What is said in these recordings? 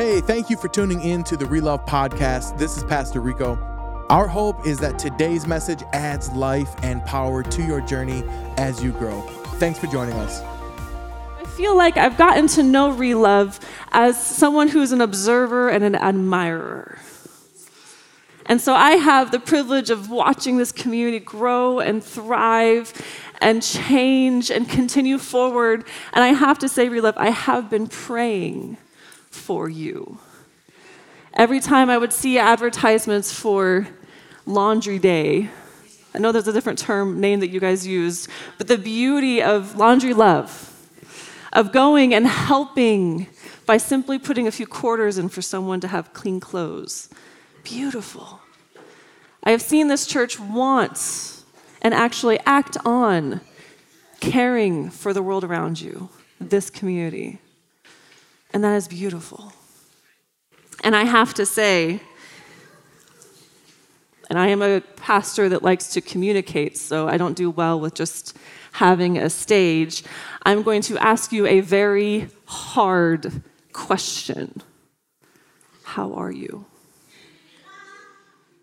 Hey, thank you for tuning in to the Relove Podcast. This is Pastor Rico. Our hope is that today's message adds life and power to your journey as you grow. Thanks for joining us. I feel like I've gotten to know Relove as someone who's an observer and an admirer. And so I have the privilege of watching this community grow and thrive and change and continue forward. And I have to say, Relove, I have been praying for you. Every time I would see advertisements for Laundry Day, I know there's a different term name that you guys used, but the beauty of laundry love, of going and helping by simply putting a few quarters in for someone to have clean clothes. Beautiful. I have seen this church want and actually act on caring for the world around you, this community. And that is beautiful. And I have to say, and I am a pastor that likes to communicate, so I don't do well with just having a stage. I'm going to ask you a very hard question How are you?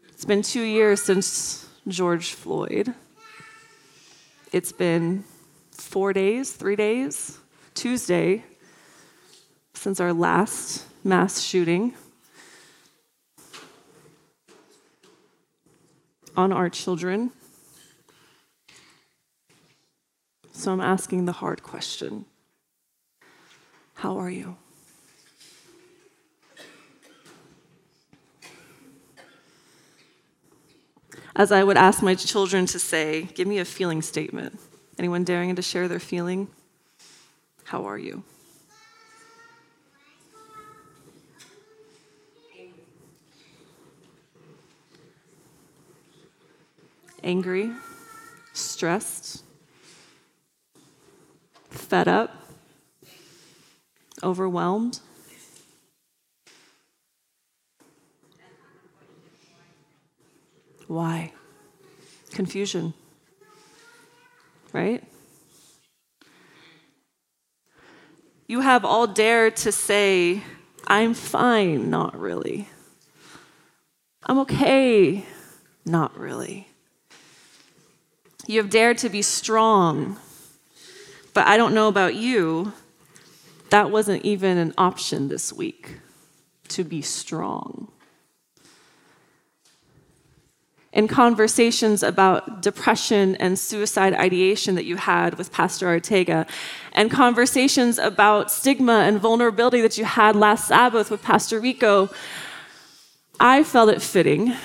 It's been two years since George Floyd. It's been four days, three days, Tuesday, since our last mass shooting on our children. So I'm asking the hard question How are you? As I would ask my children to say, Give me a feeling statement. Anyone daring to share their feeling? How are you? Angry, stressed, fed up, overwhelmed. Why? Confusion, right? You have all dared to say, I'm fine, not really. I'm okay, not really. You have dared to be strong. But I don't know about you, that wasn't even an option this week to be strong. In conversations about depression and suicide ideation that you had with Pastor Ortega, and conversations about stigma and vulnerability that you had last Sabbath with Pastor Rico, I felt it fitting,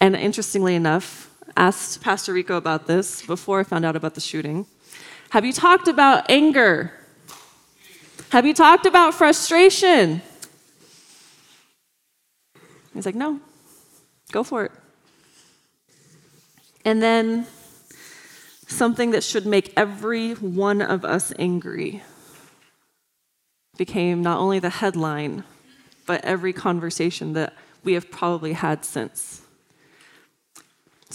and interestingly enough, asked Pastor Rico about this before I found out about the shooting. Have you talked about anger? Have you talked about frustration? He's like, No, go for it. And then something that should make every one of us angry became not only the headline, but every conversation that we have probably had since.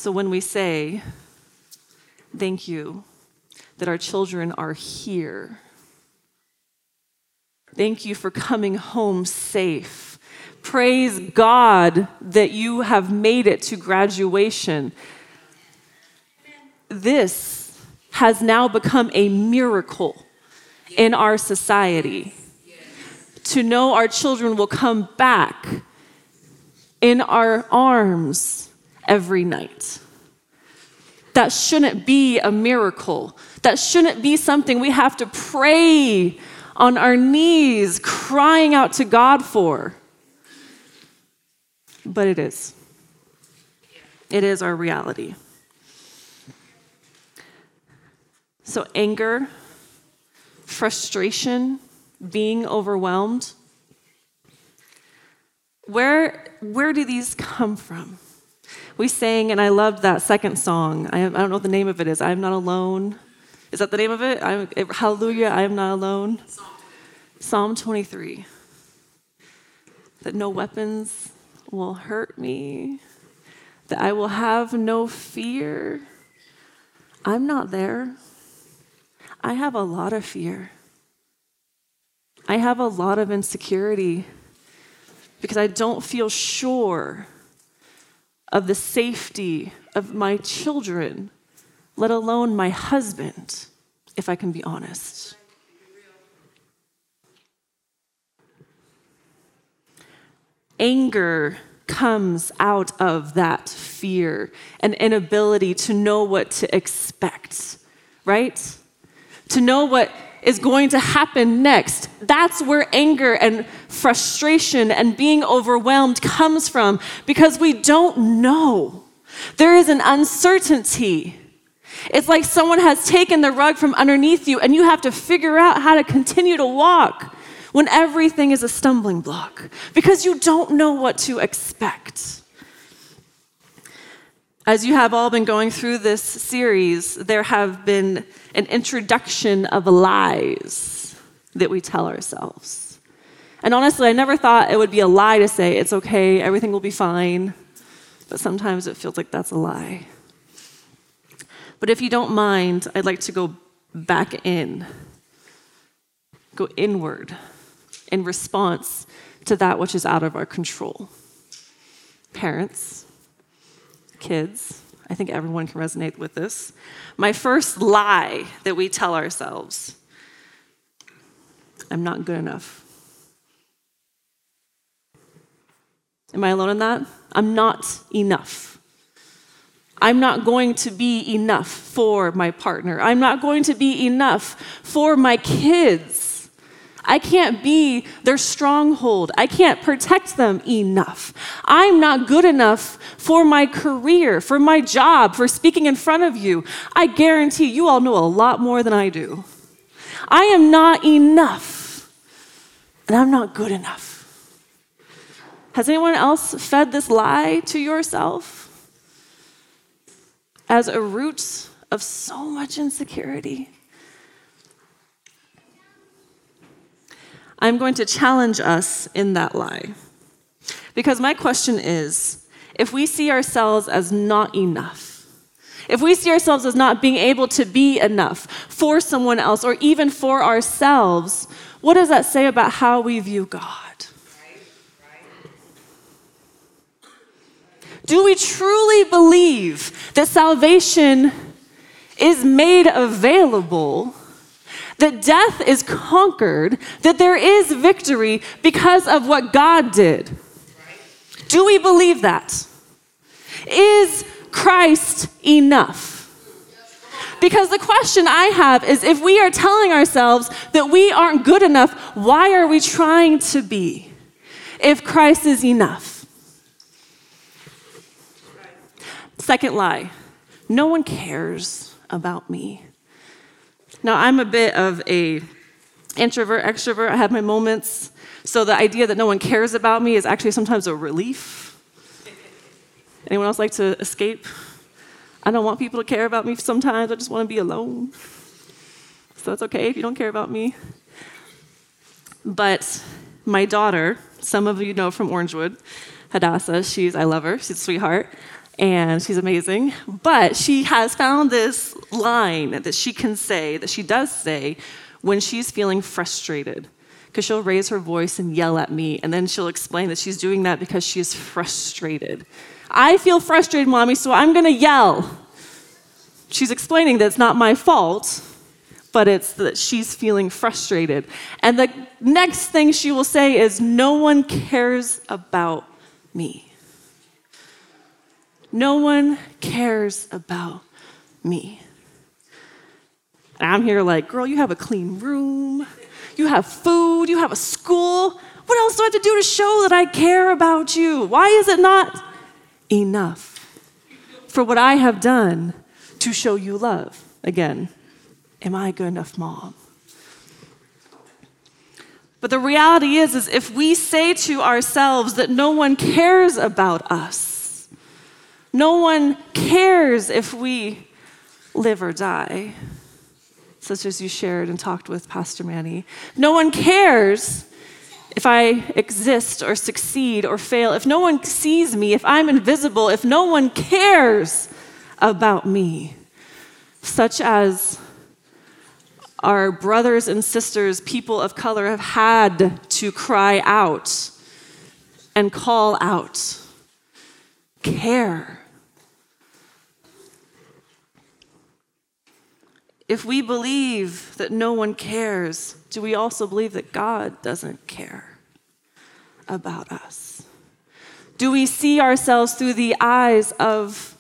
So when we say, Thank you that our children are here, thank you for coming home safe. Praise God that you have made it to graduation. This has now become a miracle in our society. To know our children will come back in our arms every night. That shouldn't be a miracle. That shouldn't be something we have to pray on our knees, crying out to God for. But it is. It is our reality. So, anger, frustration, being overwhelmed, where, where do these come from? We sang, and I loved that second song. I, I don't know what the name of it is. I am not alone. Is that the name of it? I'm, hallelujah, I am not alone. Psalm 23. That no weapons will hurt me, that I will have no fear. I'm not there. I have a lot of fear. I have a lot of insecurity because I don't feel sure of the safety of my children, let alone my husband, if I can be honest. Anger comes out of that fear and inability to know what to expect, right? To know what is going to happen next. That's where anger and frustration and being overwhelmed comes from because we don't know. There is an uncertainty. It's like someone has taken the rug from underneath you and you have to figure out how to continue to walk when everything is a stumbling block because you don't know what to expect. As you have all been going through this series, there have been an introduction of lies that we tell ourselves. And honestly, I never thought it would be a lie to say, it's okay, everything will be fine. But sometimes it feels like that's a lie. But if you don't mind, I'd like to go back in, go inward in response to that which is out of our control. Parents, kids, I think everyone can resonate with this. My first lie that we tell ourselves I'm not good enough. Am I alone in that? I'm not enough. I'm not going to be enough for my partner. I'm not going to be enough for my kids. I can't be their stronghold. I can't protect them enough. I'm not good enough for my career, for my job, for speaking in front of you. I guarantee you all know a lot more than I do. I am not enough, and I'm not good enough. Has anyone else fed this lie to yourself as a root of so much insecurity? I'm going to challenge us in that lie. Because my question is if we see ourselves as not enough, if we see ourselves as not being able to be enough for someone else or even for ourselves, what does that say about how we view God? Do we truly believe that salvation is made available that death is conquered, that there is victory because of what God did. Do we believe that? Is Christ enough? Because the question I have is if we are telling ourselves that we aren't good enough, why are we trying to be if Christ is enough? Second lie no one cares about me. Now, I'm a bit of a introvert, extrovert. I have my moments. So the idea that no one cares about me is actually sometimes a relief. Anyone else like to escape? I don't want people to care about me sometimes. I just want to be alone. So it's okay if you don't care about me. But my daughter, some of you know from Orangewood, Hadassah, she's, I love her, she's a sweetheart and she's amazing. But she has found this line that she can say, that she does say, when she's feeling frustrated. Because she'll raise her voice and yell at me, and then she'll explain that she's doing that because she is frustrated. I feel frustrated, mommy, so I'm gonna yell. She's explaining that it's not my fault, but it's that she's feeling frustrated. And the next thing she will say is, No one cares about me. No one cares about me. And I'm here like, girl, you have a clean room, you have food, you have a school. What else do I have to do to show that I care about you? Why is it not enough for what I have done to show you love? Again, am I a good enough mom? But the reality is, is if we say to ourselves that no one cares about us, no one cares if we live or die, such as you shared and talked with Pastor Manny. No one cares if I exist or succeed or fail, if no one sees me, if I'm invisible, if no one cares about me, such as our brothers and sisters, people of color, have had to cry out and call out. Care. If we believe that no one cares, do we also believe that God doesn't care about us? Do we see ourselves through the eyes of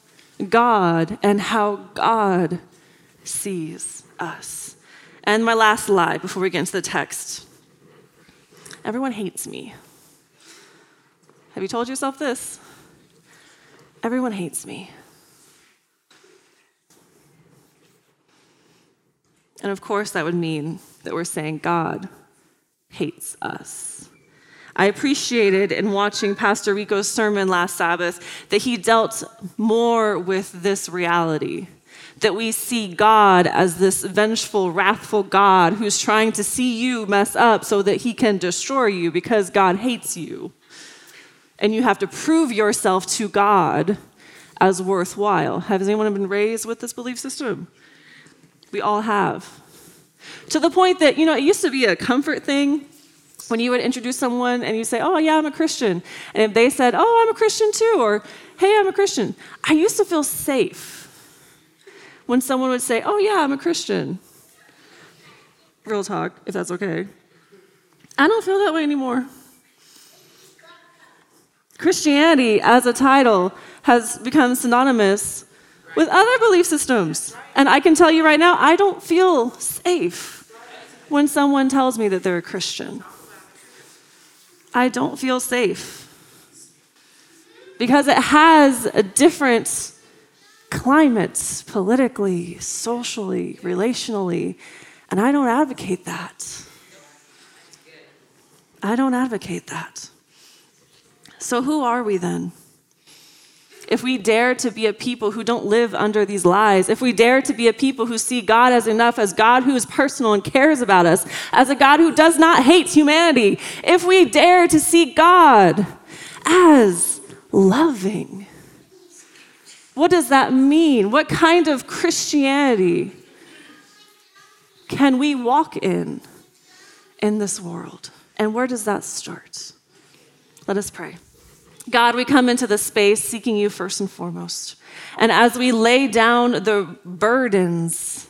God and how God sees us? And my last lie before we get into the text everyone hates me. Have you told yourself this? Everyone hates me. And of course, that would mean that we're saying God hates us. I appreciated in watching Pastor Rico's sermon last Sabbath that he dealt more with this reality that we see God as this vengeful, wrathful God who's trying to see you mess up so that he can destroy you because God hates you. And you have to prove yourself to God as worthwhile. Has anyone been raised with this belief system? We all have. To the point that, you know, it used to be a comfort thing when you would introduce someone and you say, Oh, yeah, I'm a Christian. And if they said, Oh, I'm a Christian too, or Hey, I'm a Christian, I used to feel safe when someone would say, Oh, yeah, I'm a Christian. Real talk, if that's okay. I don't feel that way anymore. Christianity as a title has become synonymous with other belief systems. And I can tell you right now, I don't feel safe when someone tells me that they're a Christian. I don't feel safe because it has a different climate politically, socially, relationally, and I don't advocate that. I don't advocate that. So, who are we then? If we dare to be a people who don't live under these lies, if we dare to be a people who see God as enough, as God who is personal and cares about us, as a God who does not hate humanity, if we dare to see God as loving, what does that mean? What kind of Christianity can we walk in in this world? And where does that start? Let us pray. God, we come into this space seeking you first and foremost. And as we lay down the burdens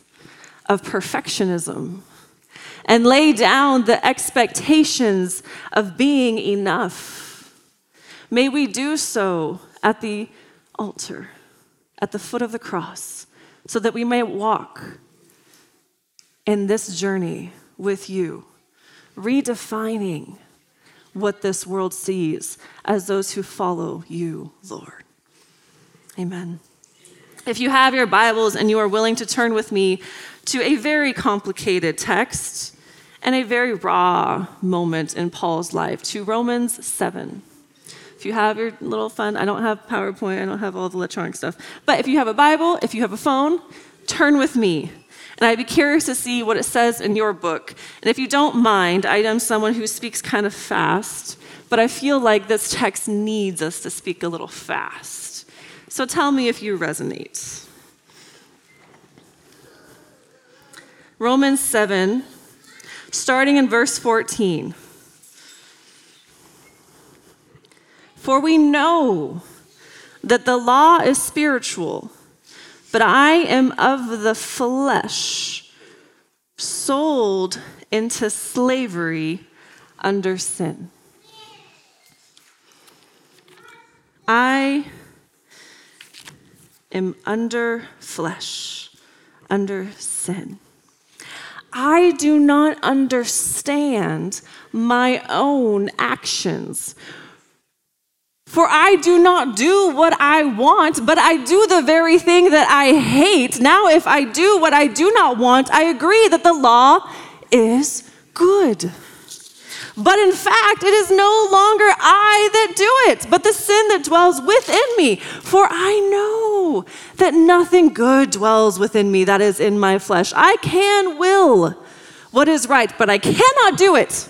of perfectionism and lay down the expectations of being enough, may we do so at the altar, at the foot of the cross, so that we may walk in this journey with you, redefining what this world sees as those who follow you, Lord. Amen. If you have your Bibles and you are willing to turn with me to a very complicated text and a very raw moment in Paul's life, to Romans 7. If you have your little fun, I don't have PowerPoint, I don't have all the electronic stuff, but if you have a Bible, if you have a phone, turn with me and I'd be curious to see what it says in your book. And if you don't mind, I am someone who speaks kind of fast, but I feel like this text needs us to speak a little fast. So tell me if you resonate. Romans 7, starting in verse 14. For we know that the law is spiritual but I am of the flesh, sold into slavery under sin. I am under flesh, under sin. I do not understand my own actions. For I do not do what I want, but I do the very thing that I hate. Now, if I do what I do not want, I agree that the law is good. But in fact, it is no longer I that do it, but the sin that dwells within me. For I know that nothing good dwells within me that is in my flesh. I can will what is right, but I cannot do it.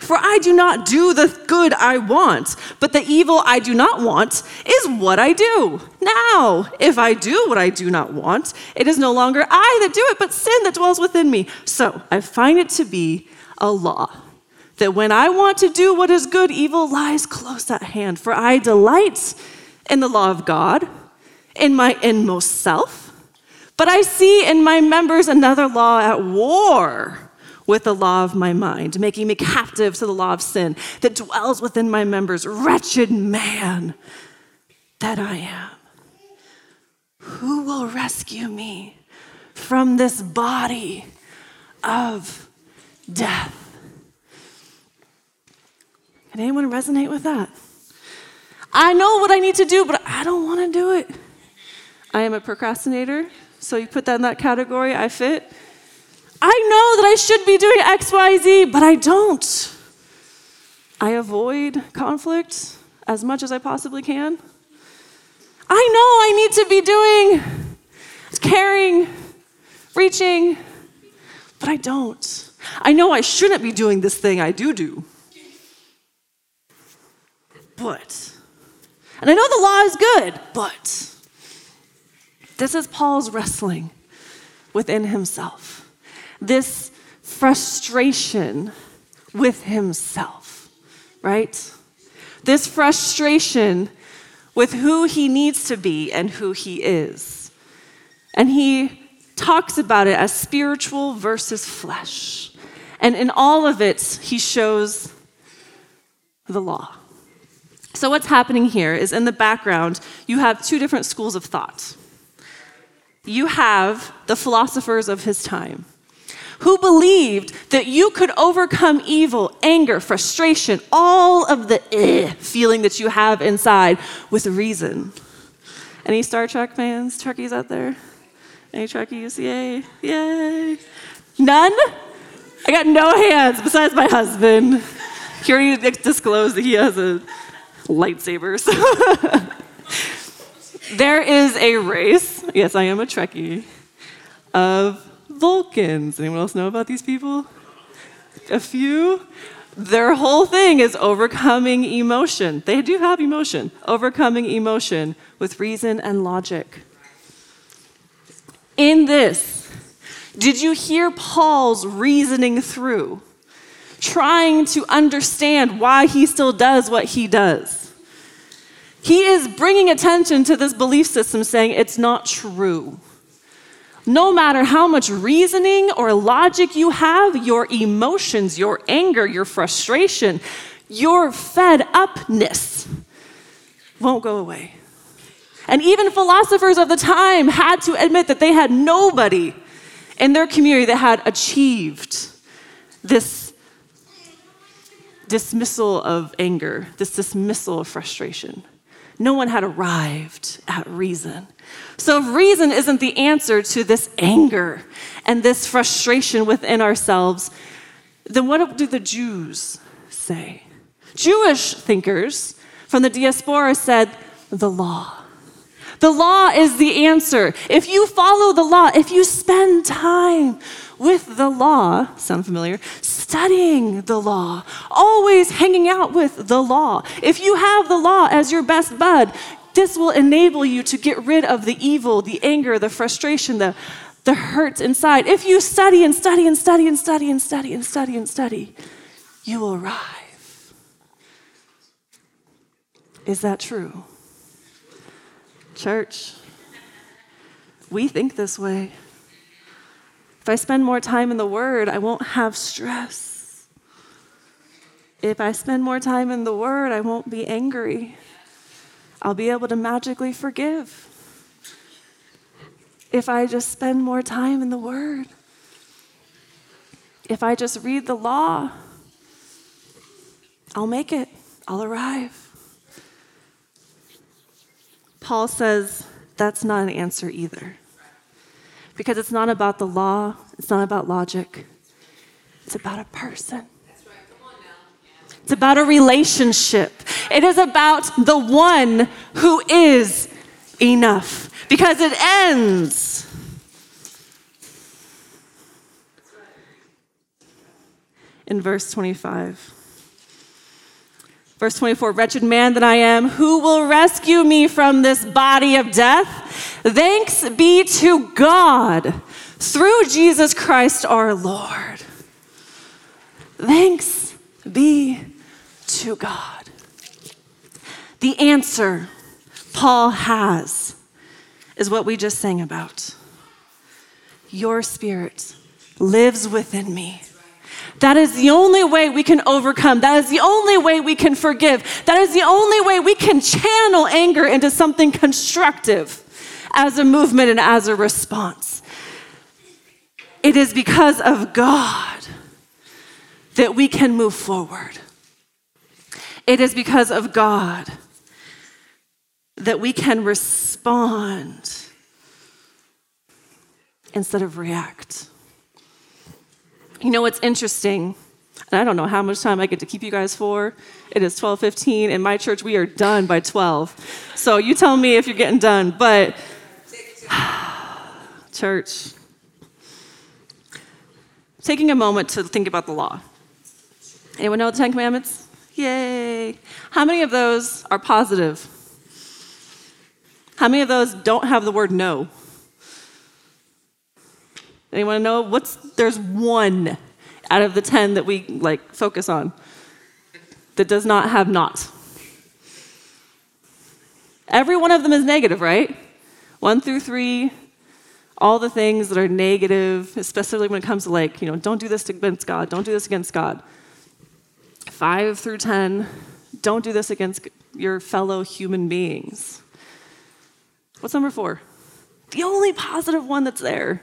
For I do not do the good I want, but the evil I do not want is what I do. Now, if I do what I do not want, it is no longer I that do it, but sin that dwells within me. So I find it to be a law that when I want to do what is good, evil lies close at hand. For I delight in the law of God, in my inmost self. But I see in my members another law at war with the law of my mind, making me captive to the law of sin that dwells within my members. Wretched man that I am. Who will rescue me from this body of death? Can anyone resonate with that? I know what I need to do, but I don't want to do it. I am a procrastinator, so you put that in that category, I fit. I know that I should be doing X, Y, Z, but I don't. I avoid conflict as much as I possibly can. I know I need to be doing caring, reaching, but I don't. I know I shouldn't be doing this thing I do do. But, and I know the law is good, but this is Paul's wrestling within himself. This frustration with himself, right? This frustration with who he needs to be and who he is. And he talks about it as spiritual versus flesh. And in all of it, he shows the law. So, what's happening here is in the background, you have two different schools of thought. You have the philosophers of his time who believed that you could overcome evil, anger, frustration, all of the eh feeling that you have inside with reason. Any Star Trek fans, Trekkies out there? Any Trekkies? Yay, yay. None? I got no hands besides my husband. He already disclosed that he has a lightsaber. So. there is a race, yes, I am a Trekkie, of Vulcans. Anyone else know about these people? A few? Their whole thing is overcoming emotion. They do have emotion, overcoming emotion with reason and logic. In this, did you hear Paul's reasoning through? trying to understand why he still does what he does. He is bringing attention to this belief system, saying it's not true. No matter how much reasoning or logic you have, your emotions, your anger, your frustration, your fed upness won't go away. And even philosophers of the time had to admit that they had nobody in their community that had achieved this dismissal of anger, this dismissal of frustration. No one had arrived at reason. So, if reason isn't the answer to this anger and this frustration within ourselves, then what do the Jews say? Jewish thinkers from the diaspora said, the law. The law is the answer. If you follow the law, if you spend time with the law, sound familiar? Studying the law, always hanging out with the law. If you have the law as your best bud, this will enable you to get rid of the evil, the anger, the frustration, the, the hurt inside. If you study and study and study and study and study and study and study, you will arrive. Is that true? Church, we think this way. If I spend more time in the Word, I won't have stress. If I spend more time in the Word, I won't be angry. I'll be able to magically forgive. If I just spend more time in the Word, if I just read the law, I'll make it, I'll arrive. Paul says that's not an answer either because it's not about the law, it's not about logic, it's about a person. It's about a relationship. It is about the one who is enough because it ends. In verse 25. Verse 24 Wretched man that I am, who will rescue me from this body of death? Thanks be to God through Jesus Christ our Lord. Thanks be to God. The answer Paul has is what we just sang about. Your spirit lives within me. That is the only way we can overcome. That is the only way we can forgive. That is the only way we can channel anger into something constructive as a movement and as a response. It is because of God that we can move forward. It is because of God that we can respond instead of react. You know what's interesting? And I don't know how much time I get to keep you guys for. It is 12:15 in my church we are done by 12. So you tell me if you're getting done, but church taking a moment to think about the law. Anyone know the 10 commandments? Yay. How many of those are positive? How many of those don't have the word no? Anyone know what's there's one out of the 10 that we like focus on that does not have not. Every one of them is negative, right? 1 through 3 all the things that are negative, especially when it comes to like, you know, don't do this against God, don't do this against God. 5 through 10, don't do this against your fellow human beings. What's number 4? The only positive one that's there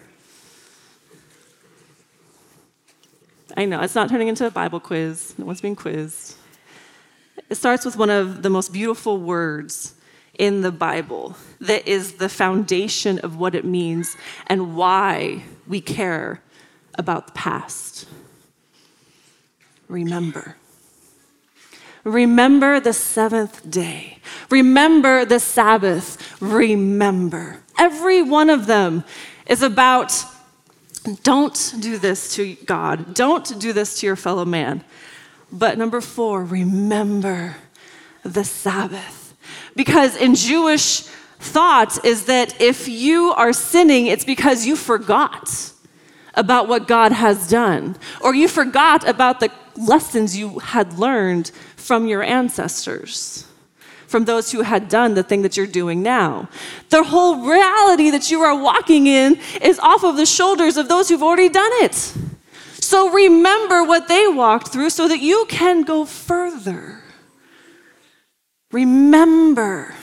I know, it's not turning into a Bible quiz. No one's being quizzed. It starts with one of the most beautiful words in the Bible that is the foundation of what it means and why we care about the past. Remember. Remember the seventh day. Remember the Sabbath. Remember. Every one of them is about don't do this to God. Don't do this to your fellow man. But number four, remember the Sabbath. Because in Jewish thought is that if you are sinning, it's because you forgot about what God has done, or you forgot about the lessons you had learned from your ancestors from those who had done the thing that you're doing now. The whole reality that you are walking in is off of the shoulders of those who've already done it. So remember what they walked through so that you can go further. Remember.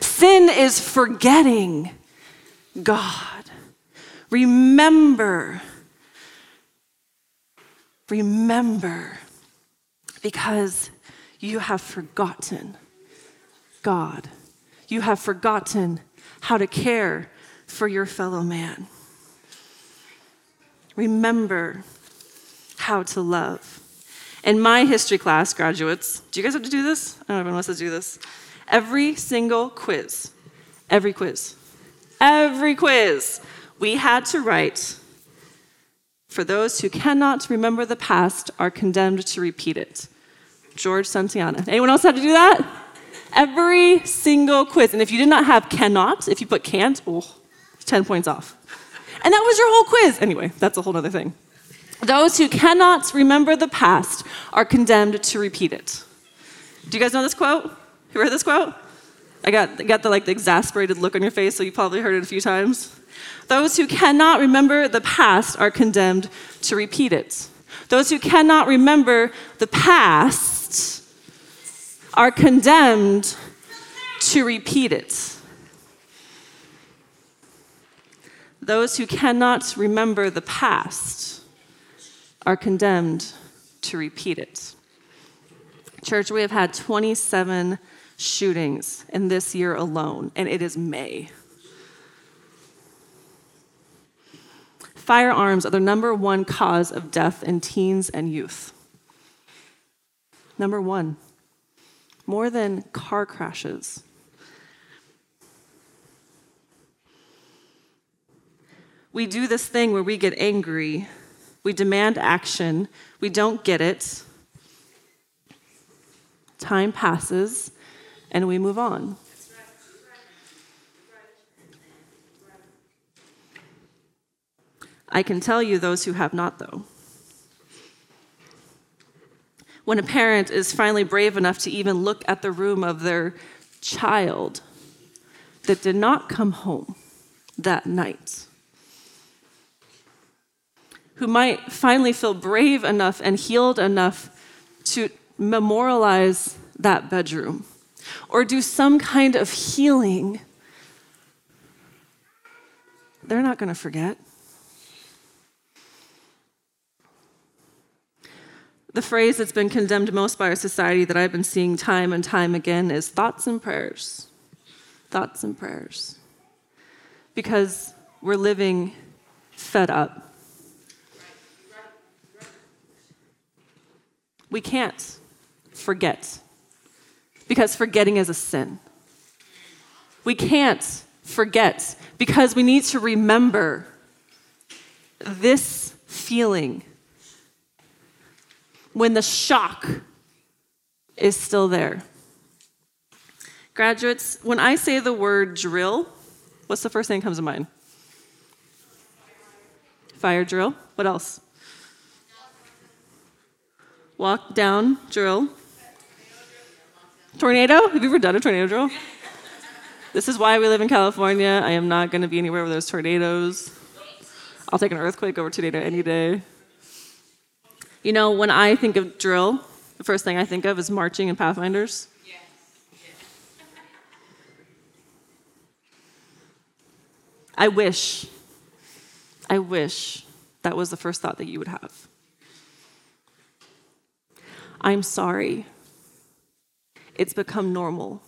Sin is forgetting God. Remember. Remember. Because you have forgotten God. You have forgotten how to care for your fellow man. Remember how to love. In my history class, graduates, do you guys have to do this? I don't know if anyone wants to do this. Every single quiz, every quiz, every quiz, we had to write for those who cannot remember the past are condemned to repeat it. George Santayana. Anyone else had to do that? Every single quiz. And if you did not have cannot, if you put can't, oh, 10 points off. And that was your whole quiz. Anyway, that's a whole other thing. Those who cannot remember the past are condemned to repeat it. Do you guys know this quote? Who heard this quote? I got, got the like the exasperated look on your face, so you probably heard it a few times. Those who cannot remember the past are condemned to repeat it. Those who cannot remember the past are condemned to repeat it. Those who cannot remember the past are condemned to repeat it. Church, we have had 27 shootings in this year alone, and it is May. Firearms are the number one cause of death in teens and youth. Number one more than car crashes. We do this thing where we get angry, we demand action, we don't get it. Time passes, and we move on. I can tell you those who have not, though. When a parent is finally brave enough to even look at the room of their child that did not come home that night, who might finally feel brave enough and healed enough to memorialize that bedroom or do some kind of healing, they're not going to forget. The phrase that's been condemned most by our society that I've been seeing time and time again is thoughts and prayers. Thoughts and prayers. Because we're living fed up. We can't forget because forgetting is a sin. We can't forget because we need to remember this feeling when the shock is still there. Graduates, when I say the word drill, what's the first thing that comes to mind? Fire drill. What else? Walk down drill. Tornado? Have you ever done a tornado drill? This is why we live in California. I am not going to be anywhere where there's tornadoes. I'll take an earthquake over tornado any day. You know, when I think of drill, the first thing I think of is marching and Pathfinders. I wish, I wish that was the first thought that you would have. I'm sorry. It's become normal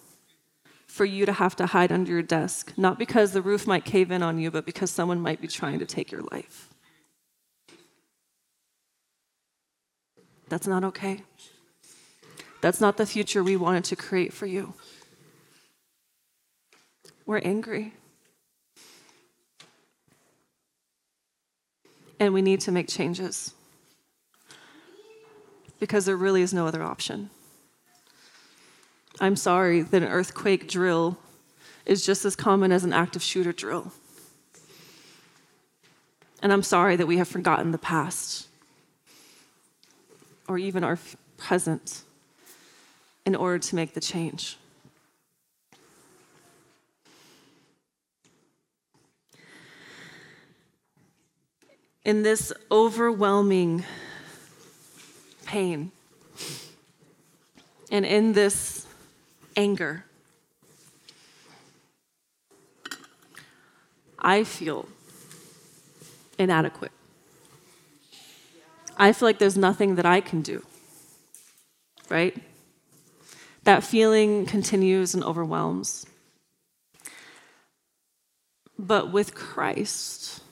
for you to have to hide under your desk, not because the roof might cave in on you, but because someone might be trying to take your life. That's not okay. That's not the future we wanted to create for you. We're angry. And we need to make changes because there really is no other option. I'm sorry that an earthquake drill is just as common as an active shooter drill. And I'm sorry that we have forgotten the past or even our present in order to make the change. In this overwhelming pain and in this anger, I feel inadequate. I feel like there's nothing that I can do, right? That feeling continues and overwhelms. But with Christ,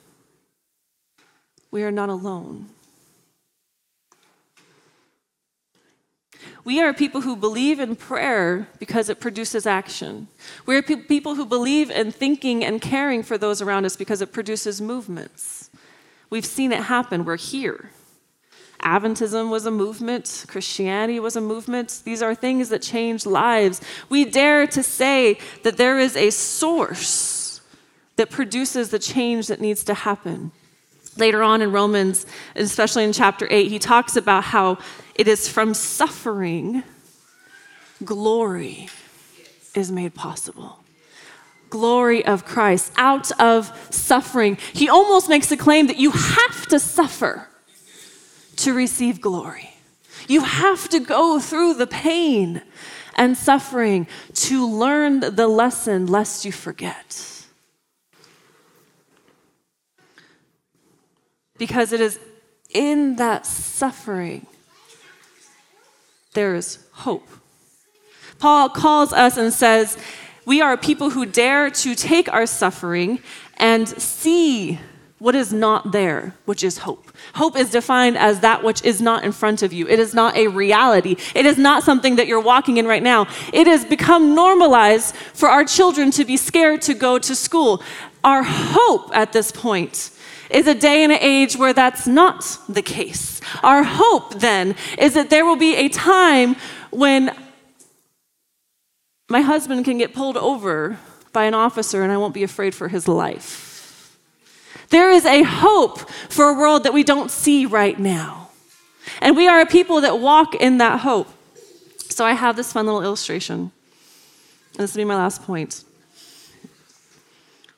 we are not alone. We are people who believe in prayer because it produces action. We are pe- people who believe in thinking and caring for those around us because it produces movements. We've seen it happen. We're here. Adventism was a movement, Christianity was a movement. These are things that change lives. We dare to say that there is a source that produces the change that needs to happen. Later on in Romans, especially in chapter 8, he talks about how it is from suffering glory is made possible glory of Christ, out of suffering. He almost makes the claim that you have to suffer to receive glory. You have to go through the pain and suffering to learn the lesson lest you forget. Because it is in that suffering there is hope. Paul calls us and says, We are people who dare to take our suffering and see what is not there, which is hope. Hope is defined as that which is not in front of you. It is not a reality. It is not something that you're walking in right now. It has become normalized for our children to be scared to go to school. Our hope at this point is a day and an age where that's not the case. Our hope then is that there will be a time when my husband can get pulled over by an officer and I won't be afraid for his life. There is a hope for a world that we don't see right now. And we are a people that walk in that hope. So I have this fun little illustration. And this will be my last point.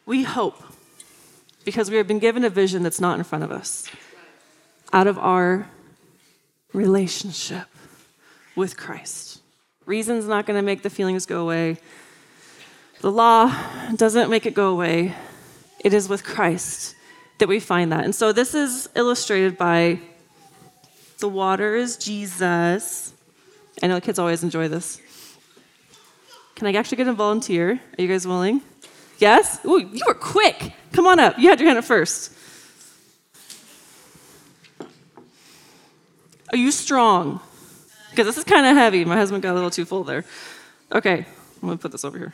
We hope because we have been given a vision that's not in front of us out of our relationship with Christ. Reason's not going to make the feelings go away. The law doesn't make it go away. It is with Christ that we find that. And so this is illustrated by the water is Jesus. I know kids always enjoy this. Can I actually get a volunteer? Are you guys willing? Yes? Ooh, you were quick. Come on up. You had your hand up first. Are you strong? Because this is kind of heavy. My husband got a little too full there. Okay, I'm going to put this over here.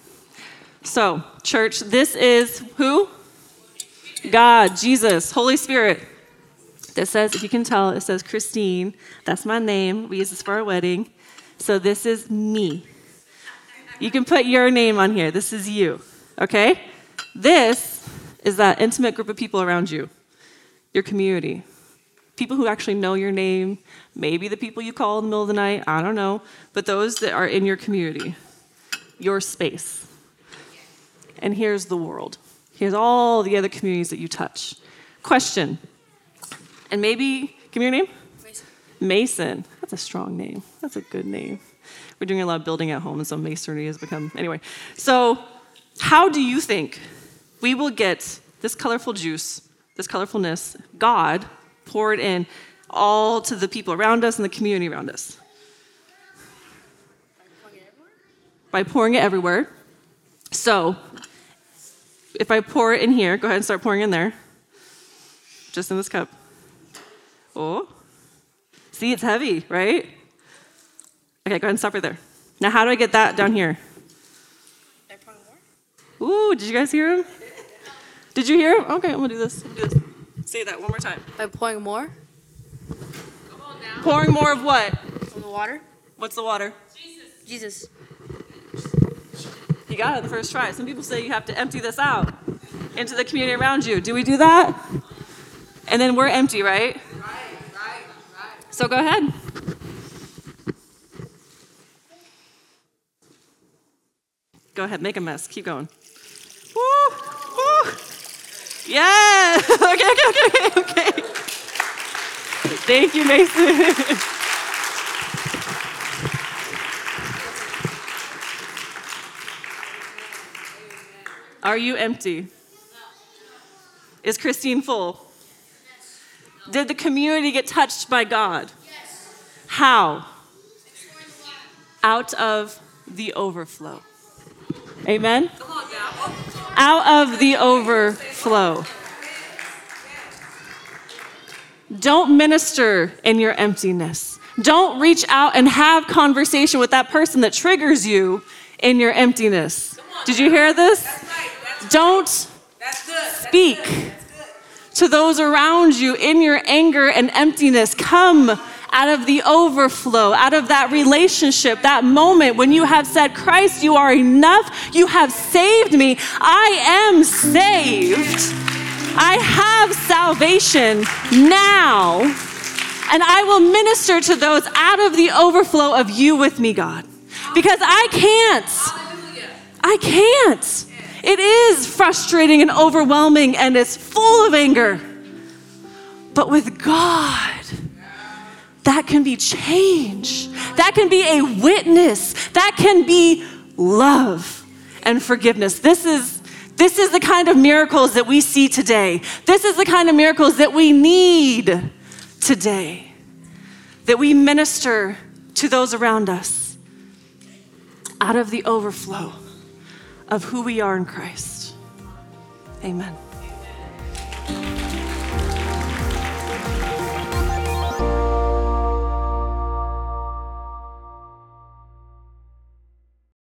So, church, this is who? God, Jesus, Holy Spirit. This says, if you can tell, it says Christine. That's my name. We use this for our wedding. So, this is me. You can put your name on here. This is you. Okay? This is that intimate group of people around you, your community. People who actually know your name, maybe the people you call in the middle of the night, I don't know, but those that are in your community, your space. And here's the world. Here's all the other communities that you touch. Question. And maybe, give me your name? Mason. Mason. That's a strong name. That's a good name. We're doing a lot of building at home, and so masonry has become. Anyway, so how do you think we will get this colorful juice, this colorfulness, God poured in all to the people around us and the community around us? By pouring it everywhere. So, if I pour it in here, go ahead and start pouring in there. Just in this cup. Oh. See, it's heavy, right? Okay, go ahead and stop right there. Now, how do I get that down here? By pouring more? Ooh, did you guys hear him? Did you hear him? Okay, I'm gonna do this. do this. Say that one more time. By pouring more? Pouring more of what? From the water? What's the water? Jesus. Jesus. You got it the first try. Some people say you have to empty this out into the community around you. Do we do that? And then we're empty, right? Right, right, right. So go ahead. Go ahead, make a mess. Keep going. Woo, woo. Yeah. okay, okay, okay, okay. Thank you, Mason. Are you empty? Is Christine full? Did the community get touched by God? How? Out of the overflow. Amen? Out of the overflow. Don't minister in your emptiness. Don't reach out and have conversation with that person that triggers you in your emptiness. Did you hear this? Don't speak to those around you in your anger and emptiness. Come out of the overflow, out of that relationship, that moment when you have said, Christ, you are enough. You have saved me. I am saved. I have salvation now. And I will minister to those out of the overflow of you with me, God. Because I can't. I can't. It is frustrating and overwhelming and it's full of anger. But with God, that can be change. That can be a witness. That can be love and forgiveness. This is this is the kind of miracles that we see today. This is the kind of miracles that we need today. That we minister to those around us out of the overflow of who we are in Christ. Amen.